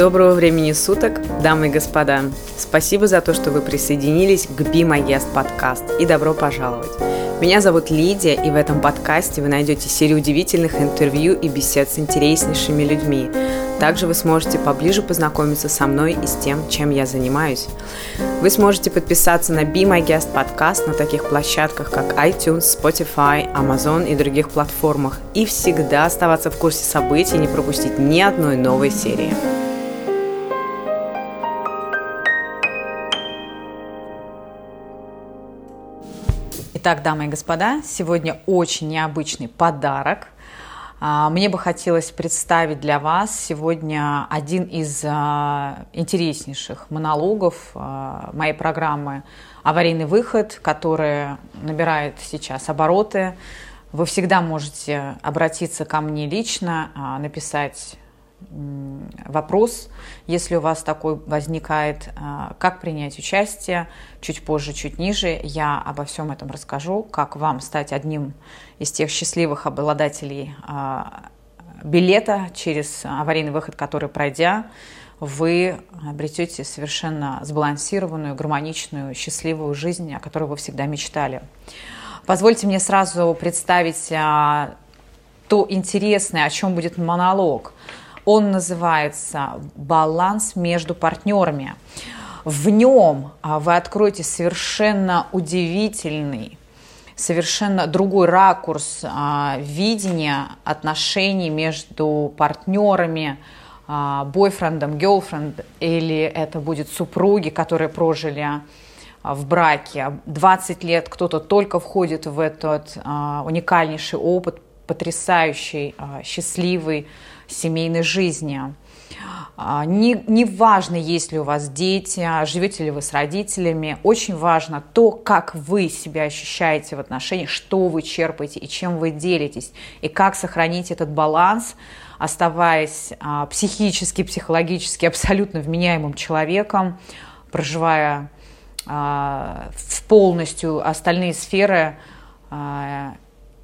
Доброго времени суток, дамы и господа. Спасибо за то, что вы присоединились к Be My Guest подкаст и добро пожаловать. Меня зовут Лидия, и в этом подкасте вы найдете серию удивительных интервью и бесед с интереснейшими людьми. Также вы сможете поближе познакомиться со мной и с тем, чем я занимаюсь. Вы сможете подписаться на Be My Guest подкаст на таких площадках, как iTunes, Spotify, Amazon и других платформах, и всегда оставаться в курсе событий и не пропустить ни одной новой серии. Итак, дамы и господа, сегодня очень необычный подарок. А, мне бы хотелось представить для вас сегодня один из а, интереснейших монологов а, моей программы «Аварийный выход», которая набирает сейчас обороты. Вы всегда можете обратиться ко мне лично, написать вопрос, если у вас такой возникает, а, как принять участие, чуть позже, чуть ниже, я обо всем этом расскажу, как вам стать одним из тех счастливых обладателей а, билета через аварийный выход, который пройдя, вы обретете совершенно сбалансированную, гармоничную, счастливую жизнь, о которой вы всегда мечтали. Позвольте мне сразу представить а, то интересное, о чем будет монолог – он называется «Баланс между партнерами». В нем а, вы откроете совершенно удивительный, совершенно другой ракурс а, видения отношений между партнерами, а, бойфрендом, girlfriend, или это будет супруги, которые прожили в браке 20 лет, кто-то только входит в этот уникальнейший опыт, потрясающий, счастливый, семейной жизни. А, не, не есть ли у вас дети, живете ли вы с родителями, очень важно то, как вы себя ощущаете в отношениях, что вы черпаете и чем вы делитесь, и как сохранить этот баланс, оставаясь а, психически, психологически абсолютно вменяемым человеком, проживая а, в полностью остальные сферы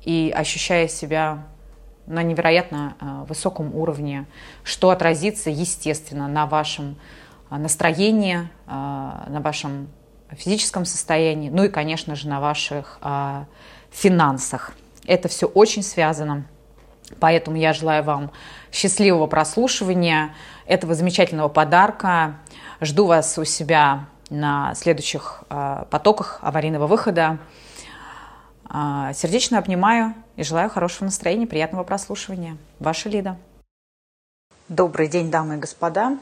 и ощущая себя на невероятно э, высоком уровне, что отразится, естественно, на вашем э, настроении, э, на вашем физическом состоянии, ну и, конечно же, на ваших финансах. Это все очень связано. Поэтому я желаю вам счастливого прослушивания этого замечательного подарка. Жду вас у себя на следующих потоках аварийного выхода. Сердечно обнимаю и желаю хорошего настроения, приятного прослушивания. Ваша Лида. Добрый день, дамы и господа.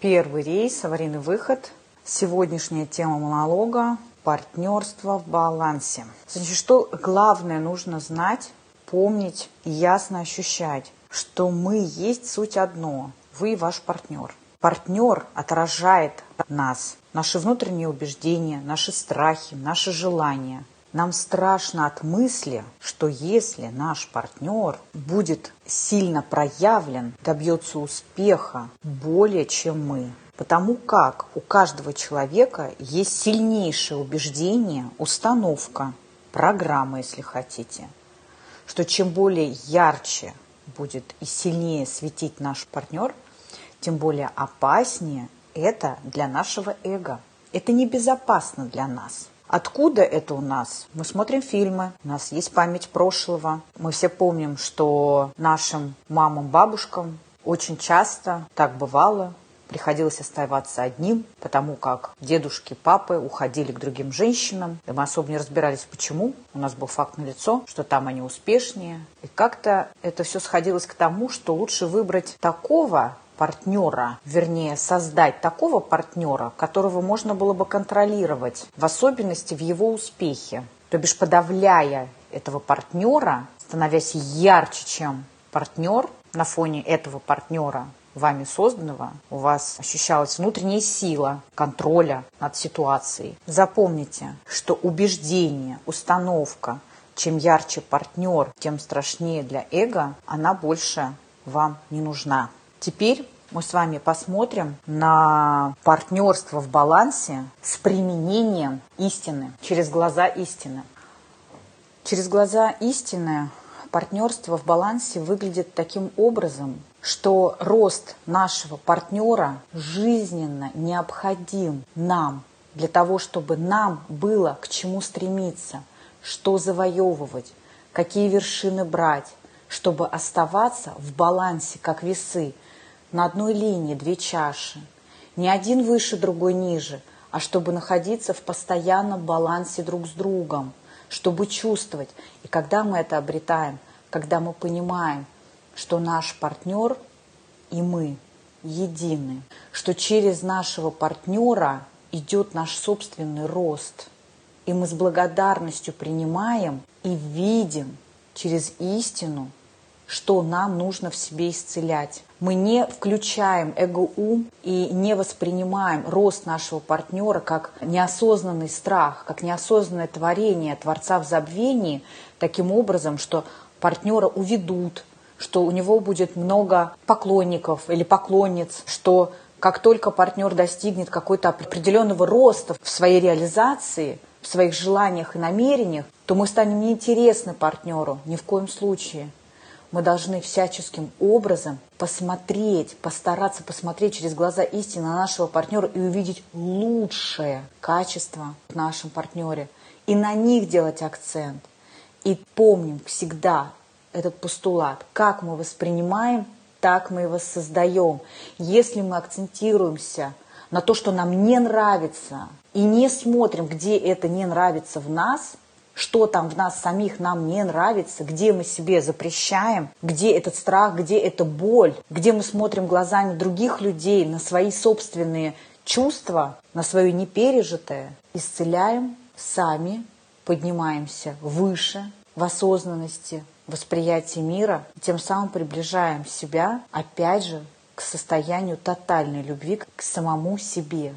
Первый рейс, аварийный выход. Сегодняшняя тема монолога – партнерство в балансе. Значит, что главное нужно знать, помнить и ясно ощущать, что мы есть суть одно – вы и ваш партнер. Партнер отражает нас, наши внутренние убеждения, наши страхи, наши желания – нам страшно от мысли, что если наш партнер будет сильно проявлен, добьется успеха более, чем мы. Потому как у каждого человека есть сильнейшее убеждение, установка, программа, если хотите, что чем более ярче будет и сильнее светить наш партнер, тем более опаснее это для нашего эго. Это небезопасно для нас. Откуда это у нас? Мы смотрим фильмы, у нас есть память прошлого. Мы все помним, что нашим мамам, бабушкам очень часто так бывало, приходилось оставаться одним, потому как дедушки, папы уходили к другим женщинам. И мы особо не разбирались, почему. У нас был факт на лицо, что там они успешнее. И как-то это все сходилось к тому, что лучше выбрать такого партнера, вернее, создать такого партнера, которого можно было бы контролировать, в особенности в его успехе. То бишь, подавляя этого партнера, становясь ярче, чем партнер, на фоне этого партнера, вами созданного, у вас ощущалась внутренняя сила контроля над ситуацией. Запомните, что убеждение, установка, чем ярче партнер, тем страшнее для эго, она больше вам не нужна. Теперь мы с вами посмотрим на партнерство в балансе с применением истины, через глаза истины. Через глаза истины партнерство в балансе выглядит таким образом, что рост нашего партнера жизненно необходим нам для того, чтобы нам было к чему стремиться, что завоевывать, какие вершины брать, чтобы оставаться в балансе, как весы, на одной линии две чаши, не один выше, другой ниже, а чтобы находиться в постоянном балансе друг с другом, чтобы чувствовать. И когда мы это обретаем, когда мы понимаем, что наш партнер и мы едины, что через нашего партнера идет наш собственный рост, и мы с благодарностью принимаем и видим через истину что нам нужно в себе исцелять. Мы не включаем эго-ум и не воспринимаем рост нашего партнера как неосознанный страх, как неосознанное творение Творца в забвении, таким образом, что партнера уведут, что у него будет много поклонников или поклонниц, что как только партнер достигнет какой-то определенного роста в своей реализации, в своих желаниях и намерениях, то мы станем неинтересны партнеру ни в коем случае – мы должны всяческим образом посмотреть, постараться посмотреть через глаза истины на нашего партнера и увидеть лучшее качество в нашем партнере. И на них делать акцент. И помним всегда этот постулат. Как мы воспринимаем, так мы его создаем. Если мы акцентируемся на то, что нам не нравится, и не смотрим, где это не нравится в нас – что там в нас самих нам не нравится, где мы себе запрещаем, где этот страх, где эта боль, где мы смотрим глазами других людей на свои собственные чувства, на свое непережитое, исцеляем сами, поднимаемся выше в осознанности, восприятии мира, и тем самым приближаем себя, опять же, к состоянию тотальной любви к самому себе,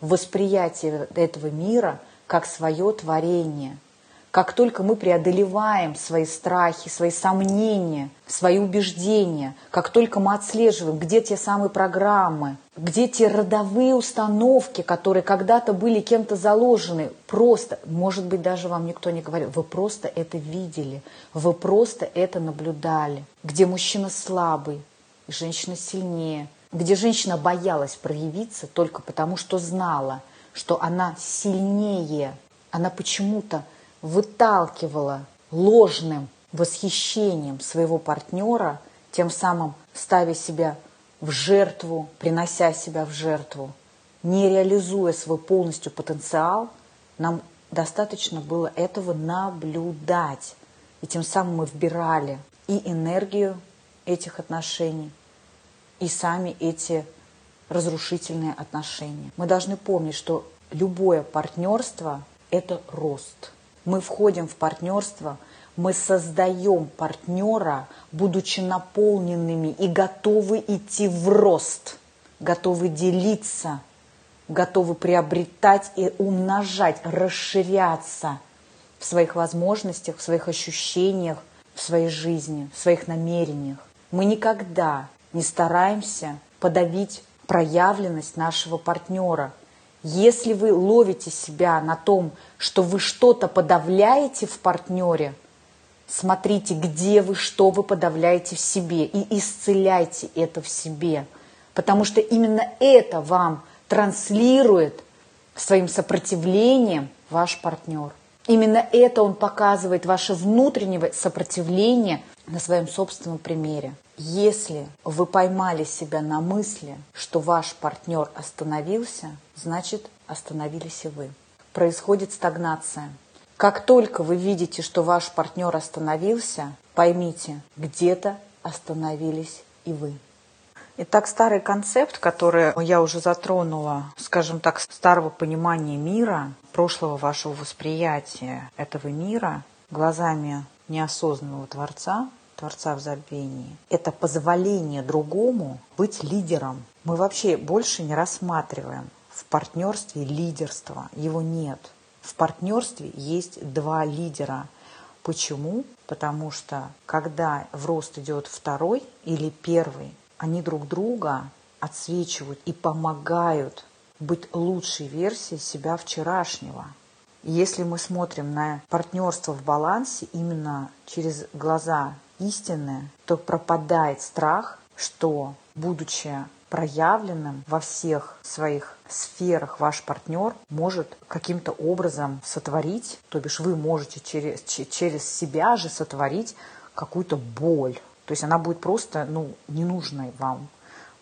восприятие этого мира как свое творение – как только мы преодолеваем свои страхи, свои сомнения, свои убеждения, как только мы отслеживаем, где те самые программы, где те родовые установки, которые когда-то были кем-то заложены, просто, может быть, даже вам никто не говорил, вы просто это видели, вы просто это наблюдали, где мужчина слабый, женщина сильнее, где женщина боялась проявиться только потому, что знала, что она сильнее, она почему-то выталкивала ложным восхищением своего партнера, тем самым ставя себя в жертву, принося себя в жертву, не реализуя свой полностью потенциал, нам достаточно было этого наблюдать. И тем самым мы вбирали и энергию этих отношений, и сами эти разрушительные отношения. Мы должны помнить, что любое партнерство – это рост – мы входим в партнерство, мы создаем партнера, будучи наполненными и готовы идти в рост, готовы делиться, готовы приобретать и умножать, расширяться в своих возможностях, в своих ощущениях, в своей жизни, в своих намерениях. Мы никогда не стараемся подавить проявленность нашего партнера – если вы ловите себя на том, что вы что-то подавляете в партнере, смотрите, где вы, что вы подавляете в себе и исцеляйте это в себе. Потому что именно это вам транслирует своим сопротивлением ваш партнер. Именно это он показывает ваше внутреннее сопротивление на своем собственном примере. Если вы поймали себя на мысли, что ваш партнер остановился, значит остановились и вы. Происходит стагнация. Как только вы видите, что ваш партнер остановился, поймите, где-то остановились и вы. Итак, старый концепт, который я уже затронула, скажем так, старого понимания мира, прошлого вашего восприятия этого мира глазами неосознанного Творца, Творца в забвении. Это позволение другому быть лидером. Мы вообще больше не рассматриваем в партнерстве лидерство. Его нет. В партнерстве есть два лидера. Почему? Потому что когда в рост идет второй или первый, они друг друга отсвечивают и помогают быть лучшей версией себя вчерашнего. Если мы смотрим на партнерство в балансе именно через глаза истины, то пропадает страх, что, будучи проявленным во всех своих сферах ваш партнер может каким-то образом сотворить, то бишь вы можете через, через себя же сотворить какую-то боль. То есть она будет просто ну, ненужной вам.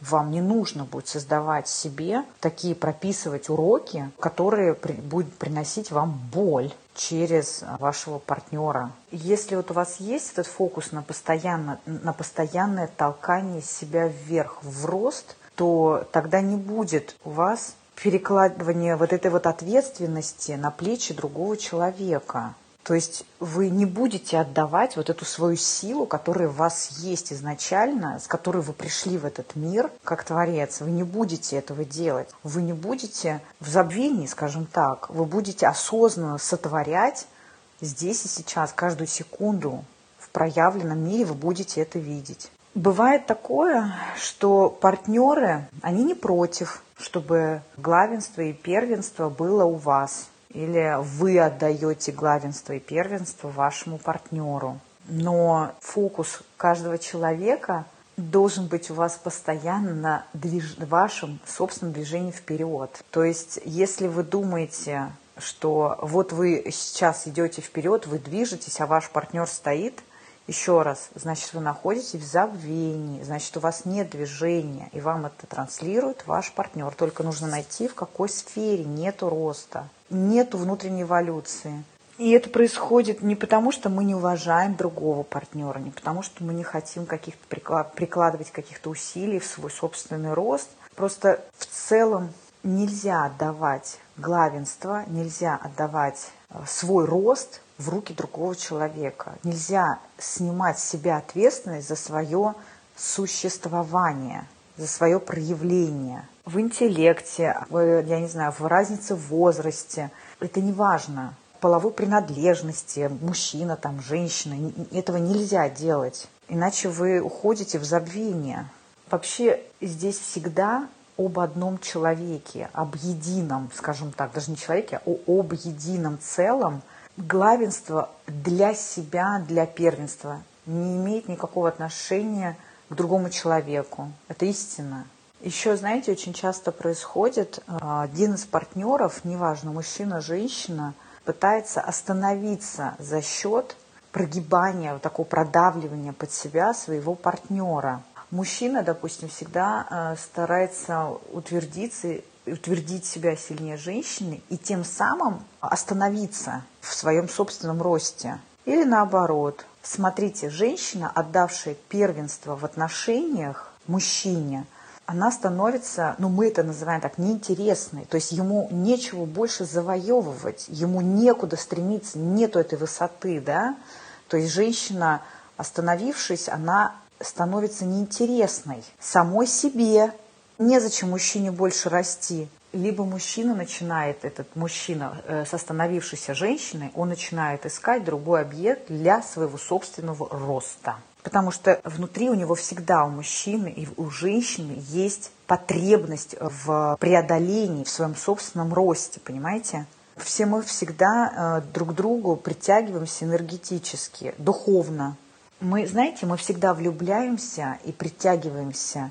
Вам не нужно будет создавать себе такие, прописывать уроки, которые при, будут приносить вам боль через вашего партнера. Если вот у вас есть этот фокус на, постоянно, на постоянное толкание себя вверх, в рост, то тогда не будет у вас перекладывания вот этой вот ответственности на плечи другого человека. То есть вы не будете отдавать вот эту свою силу, которая у вас есть изначально, с которой вы пришли в этот мир как творец. Вы не будете этого делать. Вы не будете в забвении, скажем так. Вы будете осознанно сотворять здесь и сейчас, каждую секунду в проявленном мире вы будете это видеть. Бывает такое, что партнеры, они не против, чтобы главенство и первенство было у вас или вы отдаете главенство и первенство вашему партнеру. Но фокус каждого человека должен быть у вас постоянно на движ... вашем собственном движении вперед. То есть, если вы думаете, что вот вы сейчас идете вперед, вы движетесь, а ваш партнер стоит, еще раз, значит, вы находитесь в забвении, значит, у вас нет движения, и вам это транслирует ваш партнер. Только нужно найти, в какой сфере нету роста, нету внутренней эволюции. И это происходит не потому, что мы не уважаем другого партнера, не потому, что мы не хотим каких-то прикладывать каких-то усилий в свой собственный рост. Просто в целом нельзя отдавать главенство, нельзя отдавать э, свой рост в руки другого человека. Нельзя снимать с себя ответственность за свое существование, за свое проявление в интеллекте, в, я не знаю, в разнице в возрасте. Это не важно. Половой принадлежности, мужчина, там, женщина. Этого нельзя делать. Иначе вы уходите в забвение. Вообще здесь всегда об одном человеке, об едином, скажем так, даже не человеке, а об едином целом – главенство для себя, для первенства не имеет никакого отношения к другому человеку. Это истина. Еще, знаете, очень часто происходит, а, один из партнеров, неважно, мужчина, женщина, пытается остановиться за счет прогибания, вот такого продавливания под себя своего партнера. Мужчина, допустим, всегда а, старается утвердиться утвердить себя сильнее женщины и тем самым остановиться в своем собственном росте. Или наоборот. Смотрите, женщина, отдавшая первенство в отношениях мужчине, она становится, ну мы это называем так, неинтересной. То есть ему нечего больше завоевывать, ему некуда стремиться, нету этой высоты, да. То есть женщина, остановившись, она становится неинтересной самой себе, Незачем мужчине больше расти. Либо мужчина начинает, этот мужчина э, с остановившейся женщиной, он начинает искать другой объект для своего собственного роста. Потому что внутри у него всегда, у мужчины и у женщины есть потребность в преодолении, в своем собственном росте, понимаете? Все мы всегда э, друг к другу притягиваемся энергетически, духовно. Мы, знаете, мы всегда влюбляемся и притягиваемся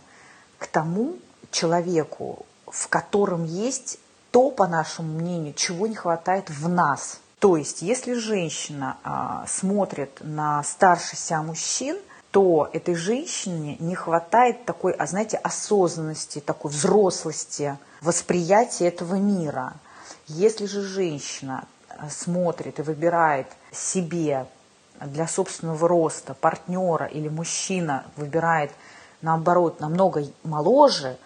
к тому, человеку, в котором есть то, по нашему мнению, чего не хватает в нас. То есть, если женщина а, смотрит на старшийся мужчин, то этой женщине не хватает такой, а знаете, осознанности, такой взрослости, восприятия этого мира. Если же женщина а, смотрит и выбирает себе для собственного роста партнера или мужчина выбирает наоборот намного моложе,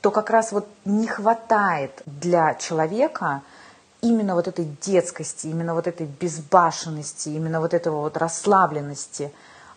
то как раз вот не хватает для человека именно вот этой детскости, именно вот этой безбашенности, именно вот этого вот расслабленности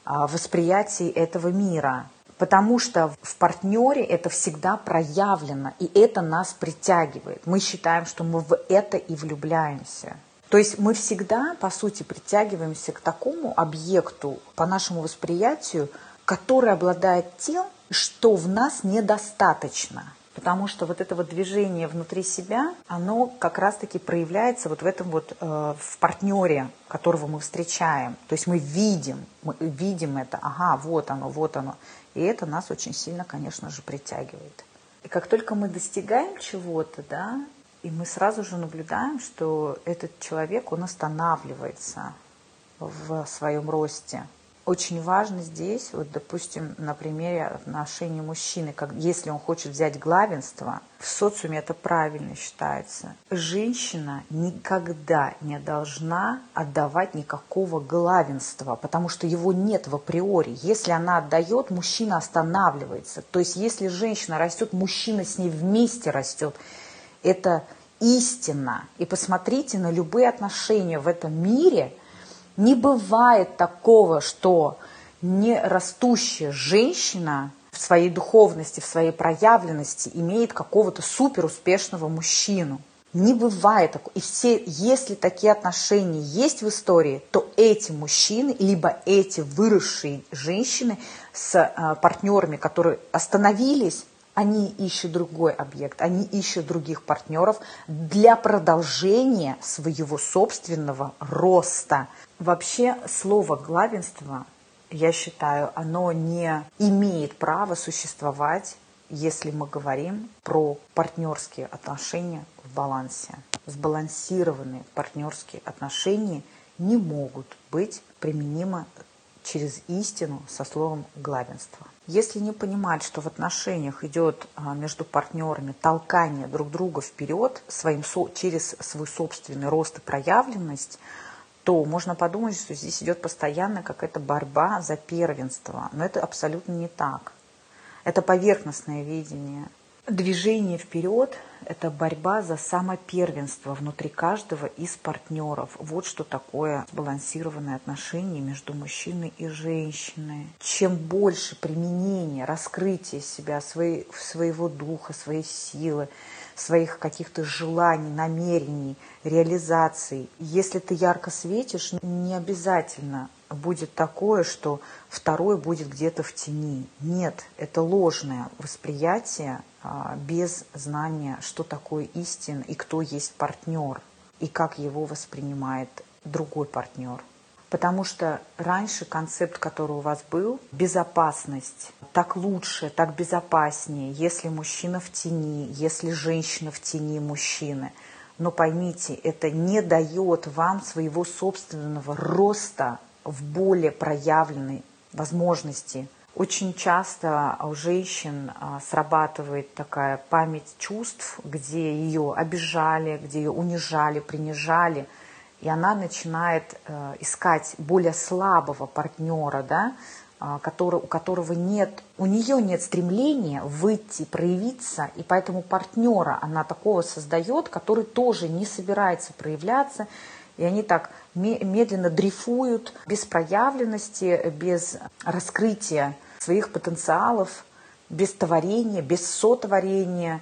а, восприятия этого мира. Потому что в партнере это всегда проявлено, и это нас притягивает. Мы считаем, что мы в это и влюбляемся. То есть мы всегда, по сути, притягиваемся к такому объекту, по нашему восприятию, который обладает тем, что в нас недостаточно. потому что вот это вот движение внутри себя, оно как раз-таки проявляется вот в этом вот, э, в партнере, которого мы встречаем. То есть мы видим, мы видим это, ага, вот оно, вот оно. И это нас очень сильно, конечно же, притягивает. И как только мы достигаем чего-то, да, и мы сразу же наблюдаем, что этот человек, он останавливается в своем росте. Очень важно здесь, вот, допустим, на примере отношений мужчины, как, если он хочет взять главенство, в социуме это правильно считается. Женщина никогда не должна отдавать никакого главенства, потому что его нет в априори. Если она отдает, мужчина останавливается. То есть если женщина растет, мужчина с ней вместе растет. Это истина. И посмотрите на любые отношения в этом мире – не бывает такого, что не растущая женщина в своей духовности, в своей проявленности имеет какого-то супер успешного мужчину. Не бывает такого. И все, если такие отношения есть в истории, то эти мужчины, либо эти выросшие женщины с э, партнерами, которые остановились, они ищут другой объект, они ищут других партнеров для продолжения своего собственного роста. Вообще слово главенство, я считаю, оно не имеет права существовать, если мы говорим про партнерские отношения в балансе. Сбалансированные партнерские отношения не могут быть применимы через истину со словом главенство. Если не понимать, что в отношениях идет а, между партнерами толкание друг друга вперед своим, через свой собственный рост и проявленность, то можно подумать, что здесь идет постоянно какая-то борьба за первенство. Но это абсолютно не так. Это поверхностное видение. Движение вперед – это борьба за самопервенство внутри каждого из партнеров. Вот что такое сбалансированное отношение между мужчиной и женщиной. Чем больше применения, раскрытия себя, своей, своего духа, своей силы, своих каких-то желаний, намерений, реализаций. Если ты ярко светишь, не обязательно будет такое, что второй будет где-то в тени. Нет, это ложное восприятие а, без знания, что такое истина и кто есть партнер, и как его воспринимает другой партнер. Потому что раньше концепт, который у вас был, безопасность, так лучше, так безопаснее, если мужчина в тени, если женщина в тени мужчины. Но поймите, это не дает вам своего собственного роста в более проявленной возможности. Очень часто у женщин а, срабатывает такая память чувств, где ее обижали, где ее унижали, принижали – и она начинает э, искать более слабого партнера, да, э, который, у которого нет, у нее нет стремления выйти, проявиться, и поэтому партнера она такого создает, который тоже не собирается проявляться, и они так медленно дрейфуют без проявленности, без раскрытия своих потенциалов, без творения, без сотворения,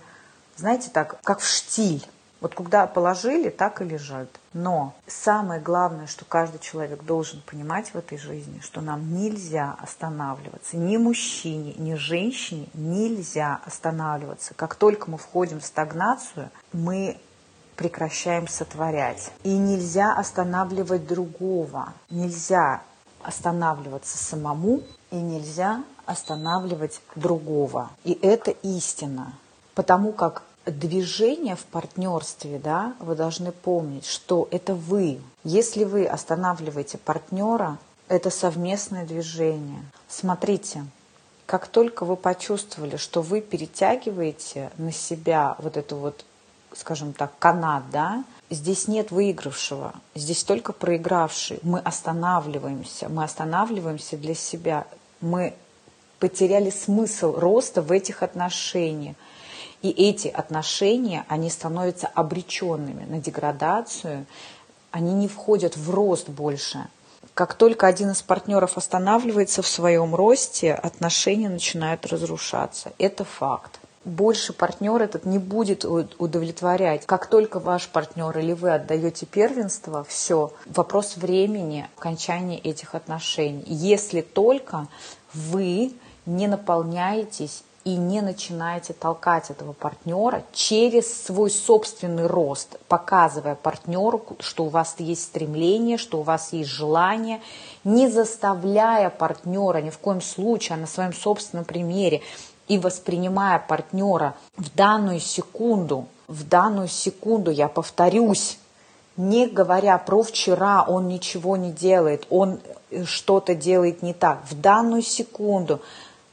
знаете, так, как в штиль. Вот куда положили, так и лежат. Но самое главное, что каждый человек должен понимать в этой жизни, что нам нельзя останавливаться. Ни мужчине, ни женщине нельзя останавливаться. Как только мы входим в стагнацию, мы прекращаем сотворять. И нельзя останавливать другого. Нельзя останавливаться самому и нельзя останавливать другого. И это истина. Потому как движение в партнерстве, да, вы должны помнить, что это вы. Если вы останавливаете партнера, это совместное движение. Смотрите, как только вы почувствовали, что вы перетягиваете на себя вот эту вот, скажем так, канат, да, здесь нет выигравшего, здесь только проигравший. Мы останавливаемся, мы останавливаемся для себя. Мы потеряли смысл роста в этих отношениях. И эти отношения, они становятся обреченными на деградацию, они не входят в рост больше. Как только один из партнеров останавливается в своем росте, отношения начинают разрушаться. Это факт. Больше партнер этот не будет удовлетворять. Как только ваш партнер или вы отдаете первенство, все, вопрос времени окончания этих отношений. Если только вы не наполняетесь и не начинаете толкать этого партнера через свой собственный рост, показывая партнеру, что у вас есть стремление, что у вас есть желание, не заставляя партнера ни в коем случае, а на своем собственном примере и воспринимая партнера в данную секунду, в данную секунду, я повторюсь, не говоря про вчера, он ничего не делает, он э, что-то делает не так. В данную секунду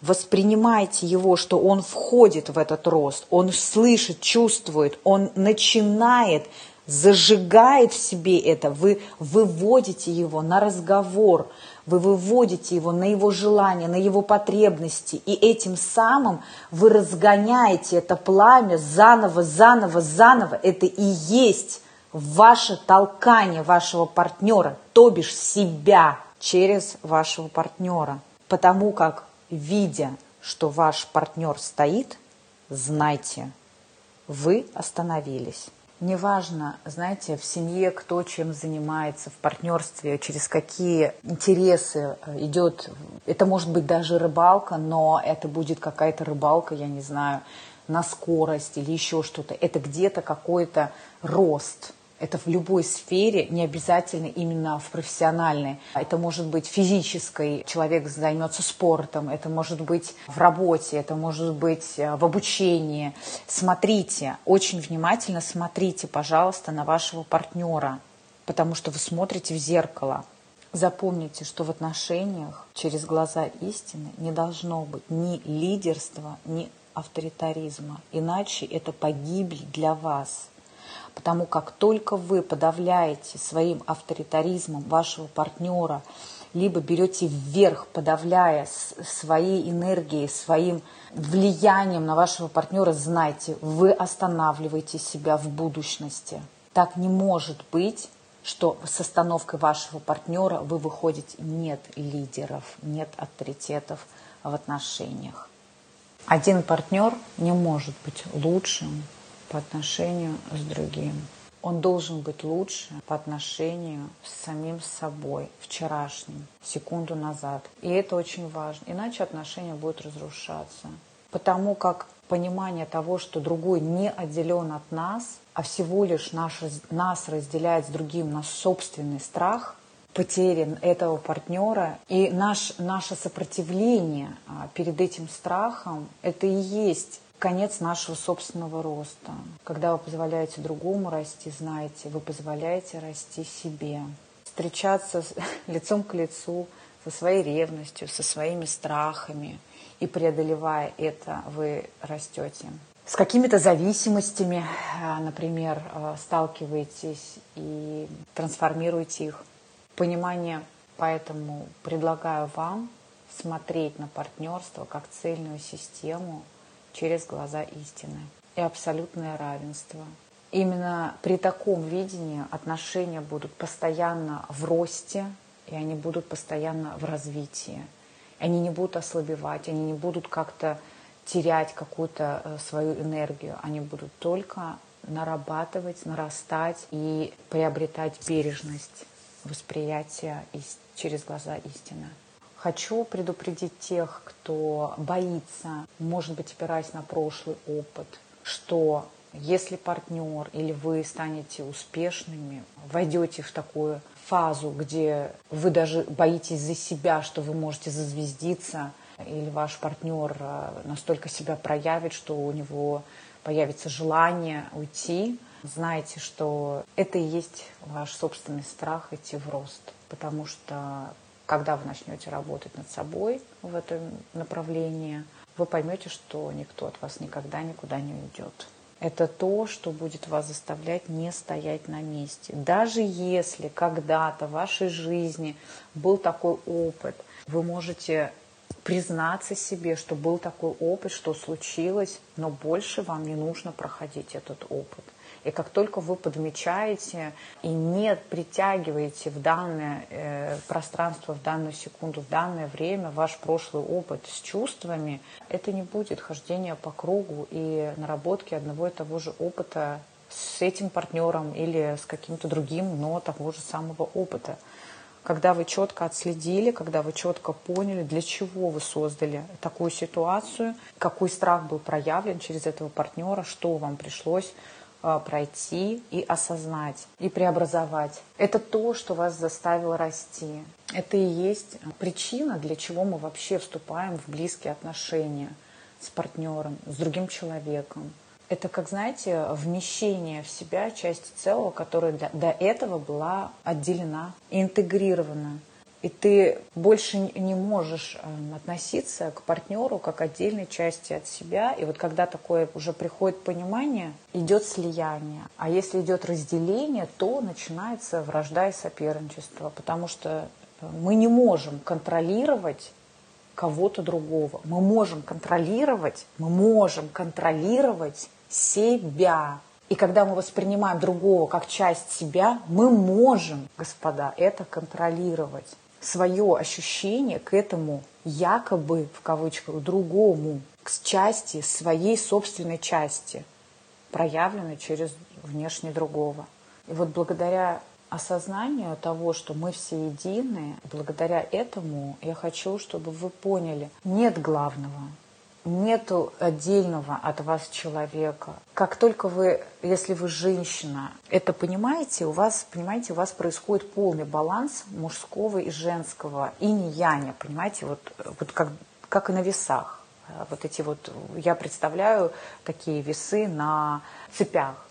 воспринимайте его, что он входит в этот рост, он слышит, чувствует, он начинает, зажигает в себе это, вы выводите его на разговор, вы выводите его на его желания, на его потребности, и этим самым вы разгоняете это пламя заново, заново, заново. Это и есть ваше толкание вашего партнера, то бишь себя через вашего партнера. Потому как, видя, что ваш партнер стоит, знайте, вы остановились. Неважно, знаете, в семье кто чем занимается, в партнерстве, через какие интересы э, идет. Это может быть даже рыбалка, но это будет какая-то рыбалка, я не знаю, на скорость или еще что-то. Это где-то какой-то рост. Это в любой сфере, не обязательно именно в профессиональной. Это может быть физической, человек займется спортом, это может быть в работе, это может быть э, в обучении. Смотрите, очень внимательно смотрите, пожалуйста, на вашего партнера, потому что вы смотрите в зеркало. Запомните, что в отношениях через глаза истины не должно быть ни лидерства, ни авторитаризма. Иначе это погибель для вас – Потому как только вы подавляете своим авторитаризмом вашего партнера, либо берете вверх, подавляя своей энергией, своим влиянием на вашего партнера, знайте, вы останавливаете себя в будущности. Так не может быть, что с остановкой вашего партнера вы выходите нет лидеров, нет авторитетов в отношениях. Один партнер не может быть лучшим, по отношению с другим. Он должен быть лучше по отношению с самим собой, вчерашним, секунду назад. И это очень важно. Иначе отношения будут разрушаться. Потому как понимание того, что другой не отделен от нас, а всего лишь наш, нас разделяет с другим наш собственный страх потери этого партнера и наш, наше сопротивление а, перед этим страхом, это и есть конец нашего собственного роста. Когда вы позволяете другому расти, знаете, вы позволяете расти себе. Встречаться лицом к лицу со своей ревностью, со своими страхами. И преодолевая это, вы растете. С какими-то зависимостями, э, например, э, сталкиваетесь и трансформируете их. Понимание, поэтому предлагаю вам смотреть на партнерство как цельную систему – через глаза истины и абсолютное равенство. Именно при таком видении отношения будут постоянно в росте, и они будут постоянно в развитии. Они не будут ослабевать, они не будут как-то терять какую-то э, свою энергию. Они будут только нарабатывать, нарастать и приобретать бережность восприятия через глаза истины. Хочу предупредить тех, кто боится, может быть, опираясь на прошлый опыт, что если партнер или вы станете успешными, войдете в такую фазу, где вы даже боитесь за себя, что вы можете зазвездиться, или ваш партнер э, настолько себя проявит, что у него появится желание уйти, знайте, что это и есть ваш собственный страх идти в рост. Потому что когда вы начнете работать над собой в этом направлении, вы поймете, что никто от вас никогда никуда не уйдет. Это то, что будет вас заставлять не стоять на месте. Даже если когда-то в вашей жизни был такой опыт, вы можете признаться себе, что был такой опыт, что случилось, но больше вам не нужно проходить этот опыт. И как только вы подмечаете и не притягиваете в данное э, пространство, в данную секунду, в данное время ваш прошлый опыт с чувствами, это не будет хождение по кругу и наработки одного и того же опыта с этим партнером или с каким-то другим, но того же самого опыта. когда вы четко отследили, когда вы четко поняли, для чего вы создали такую ситуацию, какой страх был проявлен через этого партнера, что вам пришлось пройти и осознать, и преобразовать. Это то, что вас заставило расти. Это и есть причина, для чего мы вообще вступаем в близкие отношения с партнером, с другим человеком. Это, как знаете, вмещение в себя части целого, которая для, до этого была отделена, интегрирована. И ты больше не можешь эм, относиться к партнеру как отдельной части от себя. И вот когда такое уже приходит понимание, идет слияние. А если идет разделение, то начинается вражда и соперничество. Потому что э, мы не можем контролировать кого-то другого. Мы можем контролировать, мы можем контролировать себя. И когда мы воспринимаем другого как часть себя, мы можем, господа, это контролировать. Свое ощущение к этому якобы, в кавычках, другому, к части, своей собственной части, проявленной через внешне другого. И вот благодаря осознанию того, что мы все едины, благодаря этому я хочу, чтобы вы поняли, нет главного, нету отдельного от вас человека. Как только вы, если вы женщина, это понимаете, у вас, понимаете, у вас происходит полный баланс мужского и женского, и не яня, понимаете, вот, вот как, как и на весах. Вот эти вот, я представляю такие весы на цепях.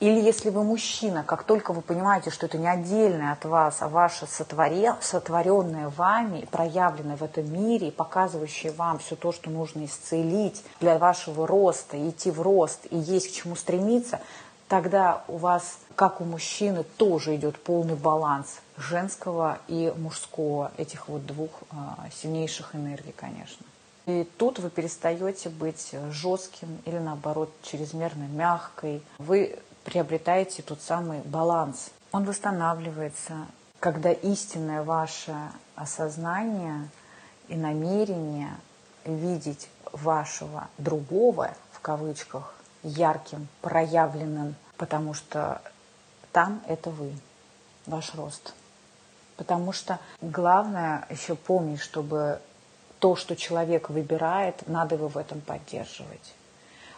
Или если вы мужчина, как только вы понимаете, что это не отдельное от вас, а ваше сотворе, сотворенное вами, проявленное в этом мире, показывающее вам все то, что нужно исцелить для вашего роста, идти в рост и есть к чему стремиться, тогда у вас, как у мужчины, тоже идет полный баланс женского и мужского, этих вот двух а, сильнейших энергий, конечно. И тут вы перестаете быть жестким или наоборот чрезмерно мягкой. Вы приобретаете тот самый баланс. Он восстанавливается, когда истинное ваше осознание и намерение видеть вашего другого, в кавычках, ярким, проявленным, потому что там это вы, ваш рост. Потому что главное еще помнить, чтобы то, что человек выбирает, надо его в этом поддерживать.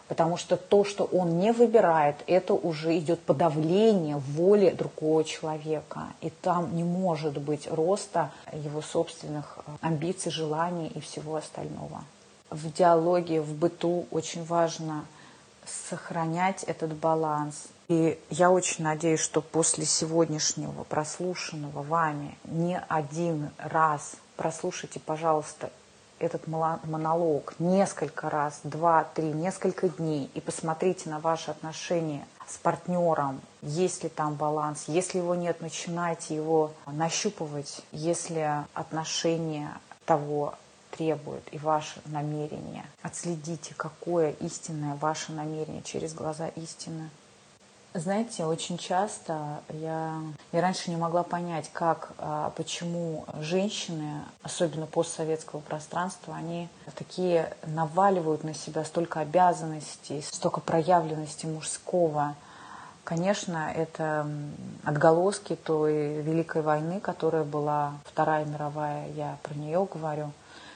Потому что то, что он не выбирает, это уже идет подавление воли другого человека. И там не может быть роста его собственных э, амбиций, желаний и всего остального. В диалоге, в быту очень важно сохранять этот баланс. И я очень надеюсь, что после сегодняшнего прослушанного вами не один раз прослушайте, пожалуйста, этот монолог несколько раз, два, три, несколько дней и посмотрите на ваши отношения с партнером, есть ли там баланс, если его нет, начинайте его нащупывать, если отношения того требуют и ваше намерение. Отследите, какое истинное ваше намерение через глаза истины. Знаете, очень часто я, я раньше не могла понять, как, а, почему женщины, особенно постсоветского пространства, они такие наваливают на себя столько обязанностей, столько проявленности мужского. Конечно, это отголоски той Великой войны, которая была Вторая мировая, я про нее говорю,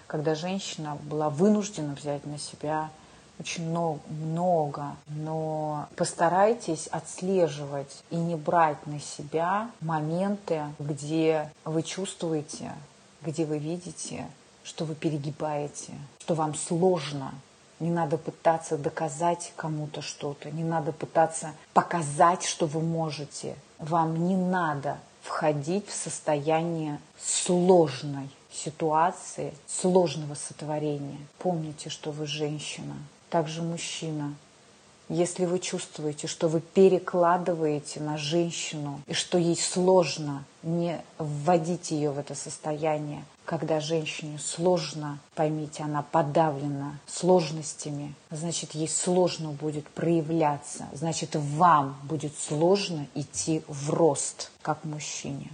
когда женщина была вынуждена взять на себя очень много, но постарайтесь отслеживать и не брать на себя моменты, где вы чувствуете, где вы видите, что вы перегибаете, что вам сложно. Не надо пытаться доказать кому-то что-то, не надо пытаться показать, что вы можете. Вам не надо входить в состояние сложной ситуации, сложного сотворения. Помните, что вы женщина также мужчина. Если вы чувствуете, что вы перекладываете на женщину и что ей сложно, не вводите ее в это состояние. Когда женщине сложно, поймите, она подавлена сложностями, значит, ей сложно будет проявляться, значит, вам будет сложно идти в рост, как мужчине.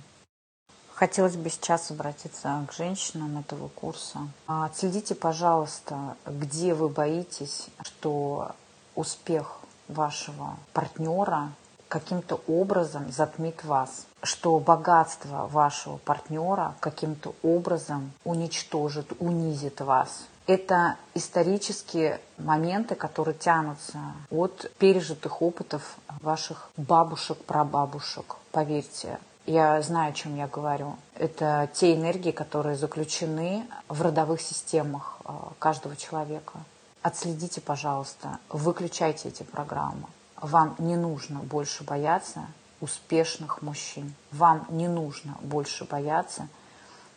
Хотелось бы сейчас обратиться к женщинам этого курса. Отследите, пожалуйста, где вы боитесь, что успех вашего партнера каким-то образом затмит вас, что богатство вашего партнера каким-то образом уничтожит, унизит вас. Это исторические моменты, которые тянутся от пережитых опытов ваших бабушек, прабабушек. Поверьте, я знаю, о чем я говорю. Это те энергии, которые заключены в родовых системах э, каждого человека. Отследите, пожалуйста, выключайте эти программы. Вам не нужно больше бояться успешных мужчин. Вам не нужно больше бояться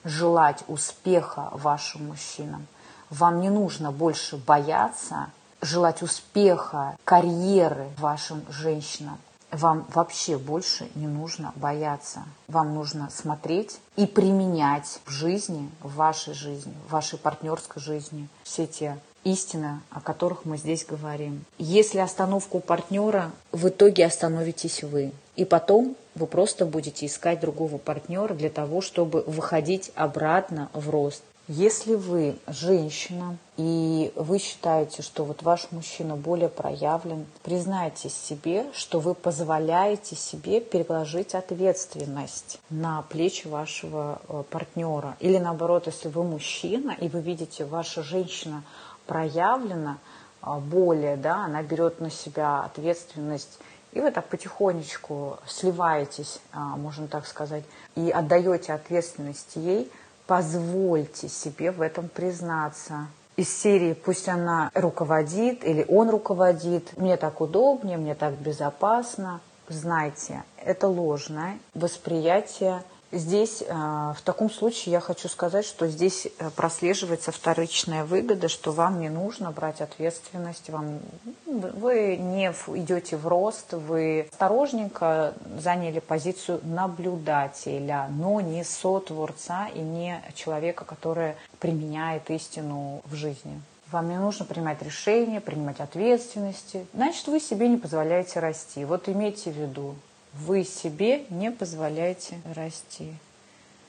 желать успеха вашим мужчинам. Вам не нужно больше бояться желать успеха, карьеры вашим женщинам. Вам вообще больше не нужно бояться. Вам нужно смотреть и применять в жизни, в вашей жизни, в вашей партнерской жизни все те истины, о которых мы здесь говорим. Если остановка у партнера, в итоге остановитесь вы. И потом вы просто будете искать другого партнера для того, чтобы выходить обратно в рост. Если вы женщина и вы считаете, что вот ваш мужчина более проявлен, признайтесь себе, что вы позволяете себе переложить ответственность на плечи вашего э, партнера. Или наоборот, если вы мужчина и вы видите, ваша женщина проявлена э, более, да, она берет на себя ответственность и вы так потихонечку сливаетесь, э, можно так сказать, и отдаете ответственность ей – позвольте себе в этом признаться. Из серии «Пусть она руководит» или «Он руководит», «Мне так удобнее», «Мне так безопасно». Знайте, это ложное восприятие Здесь э, в таком случае я хочу сказать, что здесь э, прослеживается вторичная выгода, что вам не нужно брать ответственность, вам, вы не идете в рост, вы осторожненько заняли позицию наблюдателя, но не сотворца и не человека, который применяет истину в жизни. Вам не нужно принимать решения, принимать ответственности. Значит, вы себе не позволяете расти. Вот имейте в виду, вы себе не позволяете расти.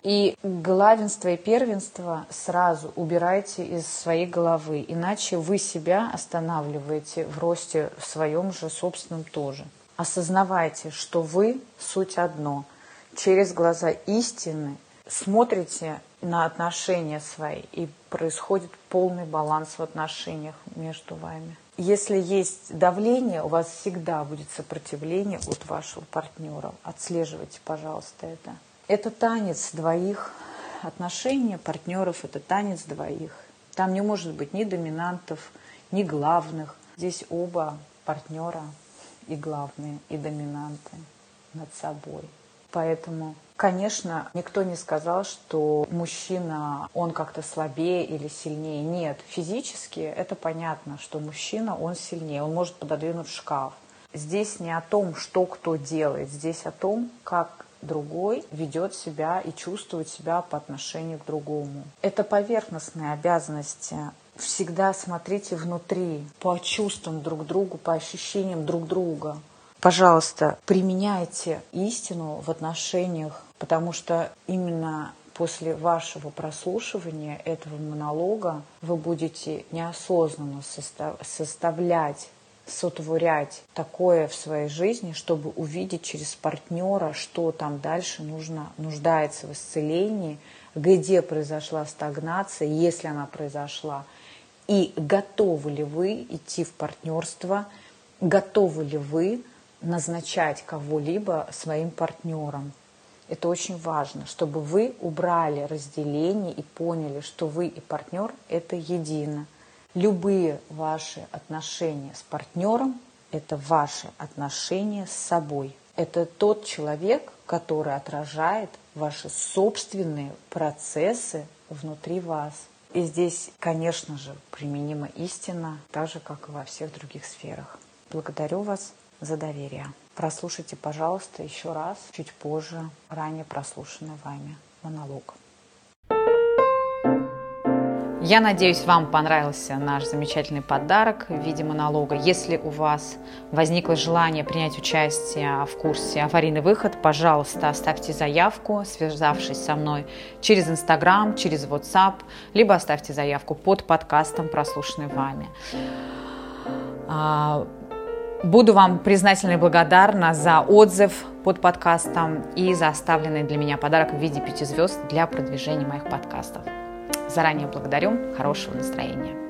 И главенство и первенство сразу убирайте из своей головы, иначе вы себя останавливаете в росте в своем же собственном тоже. Осознавайте, что вы суть одно. Через глаза истины смотрите на отношения свои, и происходит полный баланс в отношениях между вами. Если есть давление, у вас всегда будет сопротивление от вашего партнера. Отслеживайте, пожалуйста, это. Это танец двоих. Отношения партнеров – это танец двоих. Там не может быть ни доминантов, ни главных. Здесь оба партнера и главные, и доминанты над собой. Поэтому Конечно, никто не сказал, что мужчина, он как-то слабее или сильнее. Нет, физически это понятно, что мужчина, он сильнее, он может пододвинуть шкаф. Здесь не о том, что кто делает, здесь о том, как другой ведет себя и чувствует себя по отношению к другому. Это поверхностные обязанности. Всегда смотрите внутри, по чувствам друг другу, по ощущениям друг друга пожалуйста, применяйте истину в отношениях, потому что именно после вашего прослушивания этого монолога вы будете неосознанно составлять сотворять такое в своей жизни, чтобы увидеть через партнера, что там дальше нужно, нуждается в исцелении, где произошла стагнация, если она произошла, и готовы ли вы идти в партнерство, готовы ли вы назначать кого-либо своим партнером. Это очень важно, чтобы вы убрали разделение и поняли, что вы и партнер – это едино. Любые ваши отношения с партнером – это ваши отношения с собой. Это тот человек, который отражает ваши собственные процессы внутри вас. И здесь, конечно же, применима истина, так же, как и во всех других сферах. Благодарю вас за доверие. Прослушайте, пожалуйста, еще раз, чуть позже, ранее прослушанный вами монолог. Я надеюсь, вам понравился наш замечательный подарок в виде монолога. Если у вас возникло желание принять участие в курсе «Аварийный выход», пожалуйста, оставьте заявку, связавшись со мной через Инстаграм, через WhatsApp, либо оставьте заявку под подкастом, прослушанный вами. Буду вам признательна и благодарна за отзыв под подкастом и за оставленный для меня подарок в виде пяти звезд для продвижения моих подкастов. Заранее благодарю. Хорошего настроения.